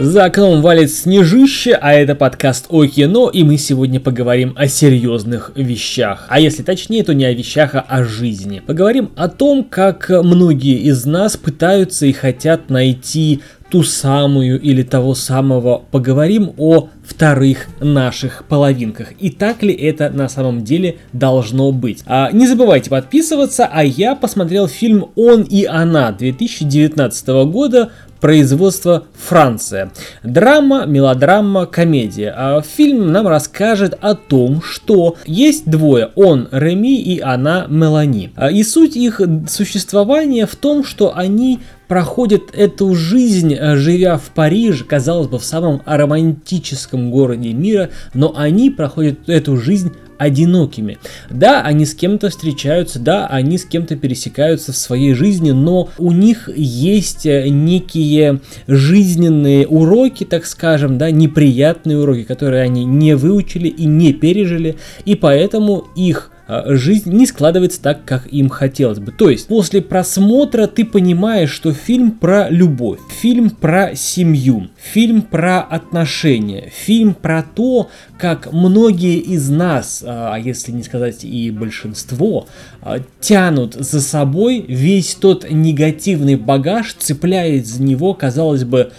За окном валит снежище, а это подкаст о кино, и мы сегодня поговорим о серьезных вещах. А если точнее, то не о вещах, а о жизни. Поговорим о том, как многие из нас пытаются и хотят найти ту самую или того самого. Поговорим о вторых наших половинках. И так ли это на самом деле должно быть? А, не забывайте подписываться, а я посмотрел фильм «Он и она» 2019 года производство Франция. Драма, мелодрама, комедия. А фильм нам расскажет о том, что есть двое, он Реми и она Мелани. А, и суть их существования в том, что они проходят эту жизнь, э, живя в Париже, казалось бы, в самом романтическом городе мира, но они проходят эту жизнь одинокими. Да, они с кем-то встречаются, да, они с кем-то пересекаются в своей жизни, но у них есть э, некие жизненные уроки, так скажем, да, неприятные уроки, которые они не выучили и не пережили, и поэтому их жизнь не складывается так, как им хотелось бы. То есть, после просмотра ты понимаешь, что фильм про любовь, фильм про семью, фильм про отношения, фильм про то, как многие из нас, а, а если не сказать и большинство, а, тянут за собой весь тот негативный багаж, цепляясь за него, казалось бы,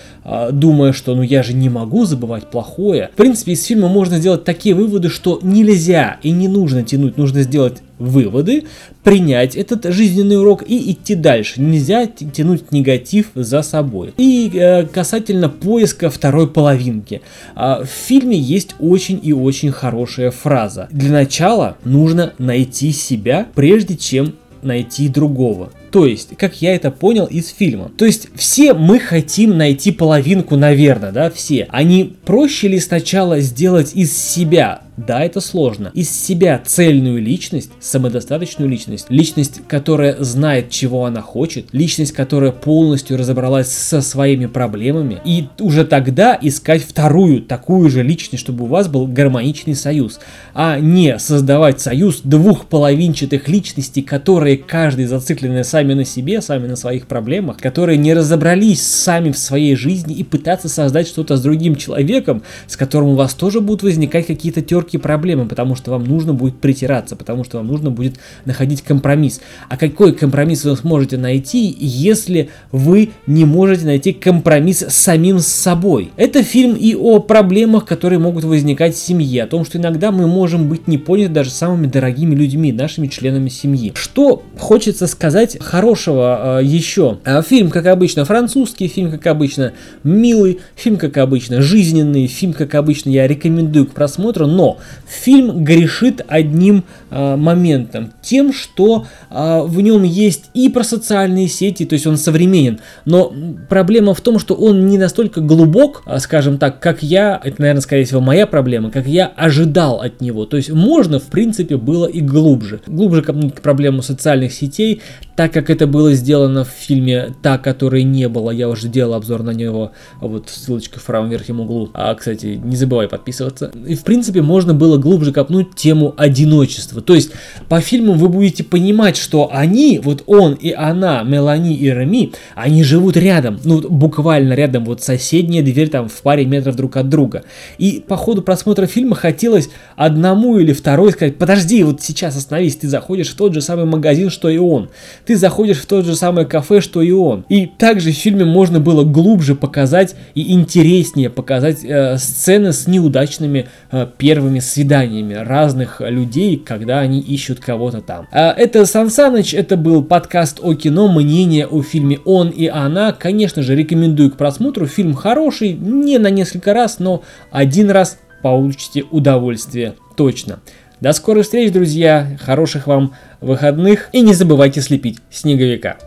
думая, что ну я же не могу забывать плохое. В принципе, из фильма можно сделать такие выводы, что нельзя и не нужно тянуть, нужно сделать выводы, принять этот жизненный урок и идти дальше. Нельзя тянуть негатив за собой. И э, касательно поиска второй половинки. Э, в фильме есть очень и очень хорошая фраза. Для начала нужно найти себя, прежде чем найти другого. То есть, как я это понял из фильма. То есть, все мы хотим найти половинку, наверное, да, все. А не проще ли сначала сделать из себя да, это сложно. Из себя цельную личность, самодостаточную личность, личность, которая знает, чего она хочет, личность, которая полностью разобралась со своими проблемами, и уже тогда искать вторую такую же личность, чтобы у вас был гармоничный союз, а не создавать союз двух половинчатых личностей, которые каждый зациклены сами на себе, сами на своих проблемах, которые не разобрались сами в своей жизни и пытаться создать что-то с другим человеком, с которым у вас тоже будут возникать какие-то терки терки проблемы, потому что вам нужно будет притираться, потому что вам нужно будет находить компромисс. А какой компромисс вы сможете найти, если вы не можете найти компромисс с самим с собой? Это фильм и о проблемах, которые могут возникать в семье, о том, что иногда мы можем быть не поняты даже самыми дорогими людьми, нашими членами семьи. Что хочется сказать хорошего э, еще? Э, фильм, как обычно, французский, фильм, как обычно, милый, фильм, как обычно, жизненный, фильм, как обычно, я рекомендую к просмотру, но фильм грешит одним э, моментом, тем, что э, в нем есть и про социальные сети, то есть он современен, но проблема в том, что он не настолько глубок, э, скажем так, как я, это, наверное, скорее всего, моя проблема, как я ожидал от него. То есть можно, в принципе, было и глубже. Глубже копнуть к проблему социальных сетей, так как это было сделано в фильме «Та, которой не было», я уже делал обзор на него, вот ссылочка в правом верхнем углу. А, кстати, не забывай подписываться. И, в принципе, можно можно было глубже копнуть тему одиночества. То есть по фильму вы будете понимать, что они, вот он и она, Мелани и Реми, они живут рядом, ну буквально рядом, вот соседняя дверь там в паре метров друг от друга. И по ходу просмотра фильма хотелось одному или второй сказать, подожди, вот сейчас остановись, ты заходишь в тот же самый магазин, что и он. Ты заходишь в тот же самое кафе, что и он. И также в фильме можно было глубже показать и интереснее показать э, сцены с неудачными э, первыми первыми свиданиями разных людей, когда они ищут кого-то там. А, это Сан Саныч, это был подкаст о кино, мнение о фильме «Он и она». Конечно же, рекомендую к просмотру. Фильм хороший, не на несколько раз, но один раз получите удовольствие точно. До скорых встреч, друзья, хороших вам выходных и не забывайте слепить снеговика.